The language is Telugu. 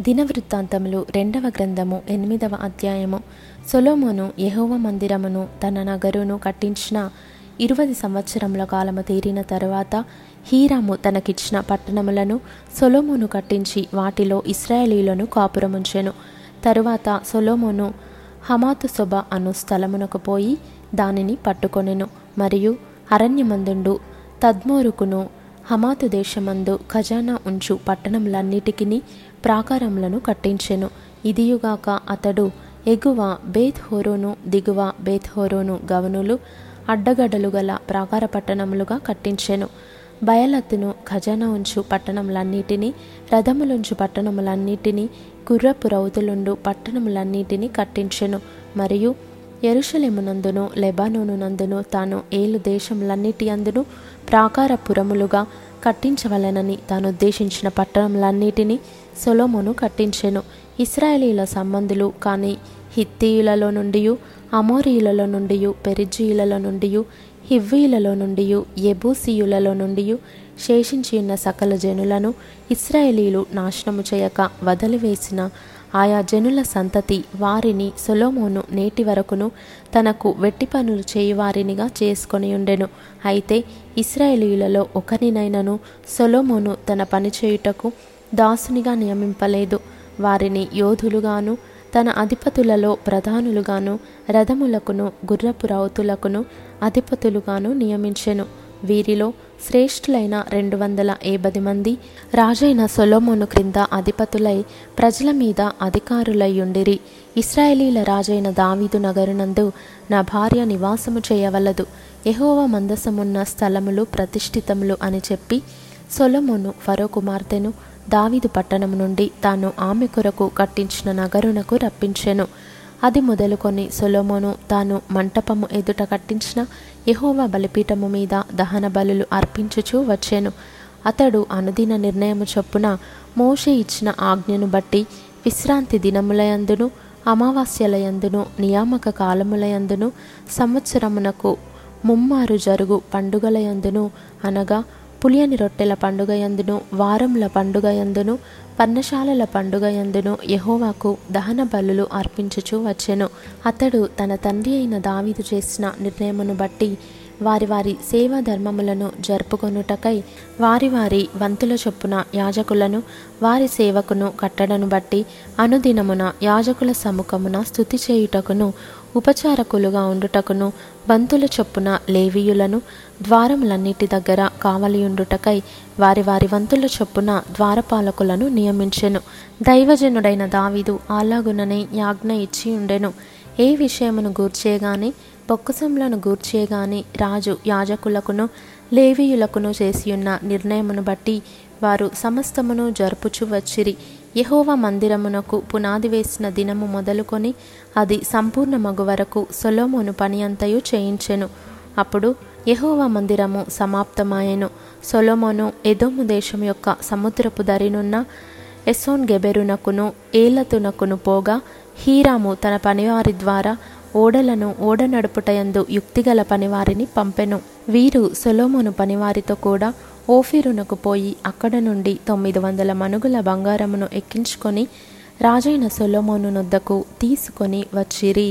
దినవృత్తాంతములు రెండవ గ్రంథము ఎనిమిదవ అధ్యాయము. సొలోమోను యహోవ మందిరమును తన నగరును కట్టించిన ఇరవై సంవత్సరముల కాలము తీరిన తరువాత హీరాము తనకిచ్చిన పట్టణములను సొలోమోను కట్టించి వాటిలో ఇస్రాయేలీలను కాపురముంచెను. తరువాత సొలోమోను హమాతు సొబ అను స్థలమునకు పోయి దానిని పట్టుకొనెను. మరియు అరణ్యమందుండు తద్మోరుకును హమాతు దేశమందు ఖజానా ఉంచు పట్టణములన్నిటికిని ప్రాకారములను కట్టించెను. ఇదియుగాక అతడు ఎగువ బేత్ హోరోను దిగువ బేత్ హోరోను గవనులు అడ్డగడలు గల ప్రాకార పట్టణములుగా కట్టించెను. బయలత్తును ఖజానా ఉంచు పట్టణములన్నిటినీ రథములుంచు పట్టణములన్నిటినీ గుర్రపు రౌతులుండు పట్టణములన్నిటినీ కట్టించెను. మరియు ఎరుషలేమునందును లెబానోనునందును తాను ఏలు దేశములన్నిటి అందును ప్రాకారపురములుగా కట్టించవలెనని తాను ఉద్దేశించిన పట్టణములన్నిటినీ సొలోమోను కట్టించెను. ఇస్రాయేలీల సంబంధులు కానీ హిత్తీయులలో నుండి అమోరీయులలో నుండి పెరిజీయులలో నుండి హివ్వీయులలో నుండి ఎబూసీయులలో నుండి శేషించి ఉన్న సకల జనులను ఇస్రాయేలీలు నాశనము చేయక వదిలివేసిన ఆయా జనుల సంతతి వారిని సొలోమోను నేటి వరకును తనకు వెట్టి పనులు చేయువారినిగా చేసుకొని ఉండెను. అయితే ఇస్రాయేలీయులలో ఒకరినైనను సొలోమోను తన పనిచేయుటకు దాసునిగా నియమింపలేదు. వారిని యోధులుగాను తన అధిపతులలో ప్రధానులుగాను రథములకును గుర్రపు రౌతులకును అధిపతులుగాను నియమించెను. వీరిలో శ్రేష్ఠులైన రెండు వందల ఏబది మంది రాజైన సొలోమోను క్రింద అధిపతులై ప్రజల మీద అధికారులయ్యుండిరి. ఇస్రాయేలీల రాజైన దావీదు నగరునందు నా భార్య నివాసము చేయవలదు. ఎహోవ మందసమున్న స్థలములు ప్రతిష్ఠితములు అని చెప్పి సొలొమోను ఫరో కుమార్తెను దావీదు పట్టణం నుండి తాను ఆమె కొరకు కట్టించిన నగరునకు రప్పించెను. అది మొదలుకొని సొలోమోను తాను మంటపము ఎదుట కట్టించిన యహోవా బలిపీఠము మీద దహన బలులు అర్పించుచూ వచ్చాను. అతడు అనుదిన నిర్ణయము చొప్పున మోషే ఇచ్చిన ఆజ్ఞను బట్టి విశ్రాంతి దినములయందును అమావాస్యలయందును నియామక కాలములయందును సంవత్సరమునకు ముమ్మారు జరుగు పండుగలయందును అనగా పులియని రొట్టెల పండుగ యందును వారముల పండుగ యందును పర్ణశాలల పండుగ యందును యహోవాకు దహన బలులు అర్పించుచూ వచ్చెను. అతడు తన తండ్రి అయిన దావీదు చేసిన నిర్ణయమును బట్టి వారి వారి సేవా ధర్మములను జరుపుకొనుటకై వారి వారి వంతుల చొప్పున యాజకులను వారి సేవకును కట్టడను బట్టి అనుదినమున యాజకుల సముఖమున స్థుతి చేయుటకును ఉపచారకులుగా ఉండుటకును బంతుల చొప్పున లేవీయులను ద్వారములన్నిటి దగ్గర కావలియుండుటకై వారి వారి వంతుల చొప్పున ద్వారపాలకులను నియమించెను. దైవజనుడైన దావీదు అలాగుననే యాజ్ఞ ఇచ్చి ఉండెను. ఏ విషయమును గూర్చేగాని బొక్కసంలను గూర్చేగాని రాజు యాజకులకును లేవీయులకును చేసియున్న నిర్ణయమును బట్టి వారు సమస్తమును జరుపుచు వచ్చిరి. యహోవ మందిరమునకు పునాది వేసిన దినము మొదలుకొని అది సంపూర్ణ మగు వరకు సొలోమోను పని అంతయు చేయించెను. అప్పుడు యహోవ మందిరము సమాప్తమాయెను. సొలోమోను ఎదోము దేశం యొక్క సముద్రపు దరినున్న ఎసోన్ గెబెరునకును ఏలతునకును పోగా హీరాము తన పనివారి ద్వారా ఓడలను ఓడ నడుపుటయందు యుక్తిగల పనివారిని పంపెను. వీరు సొలోమోను పనివారితో కూడా ఓఫీరునకు పోయి అక్కడ నుండి తొమ్మిది వందల మనుగుల బంగారమును ఎక్కించుకొని రాజైన సొలోమోను నొద్దకు తీసుకొని వచ్చిరి.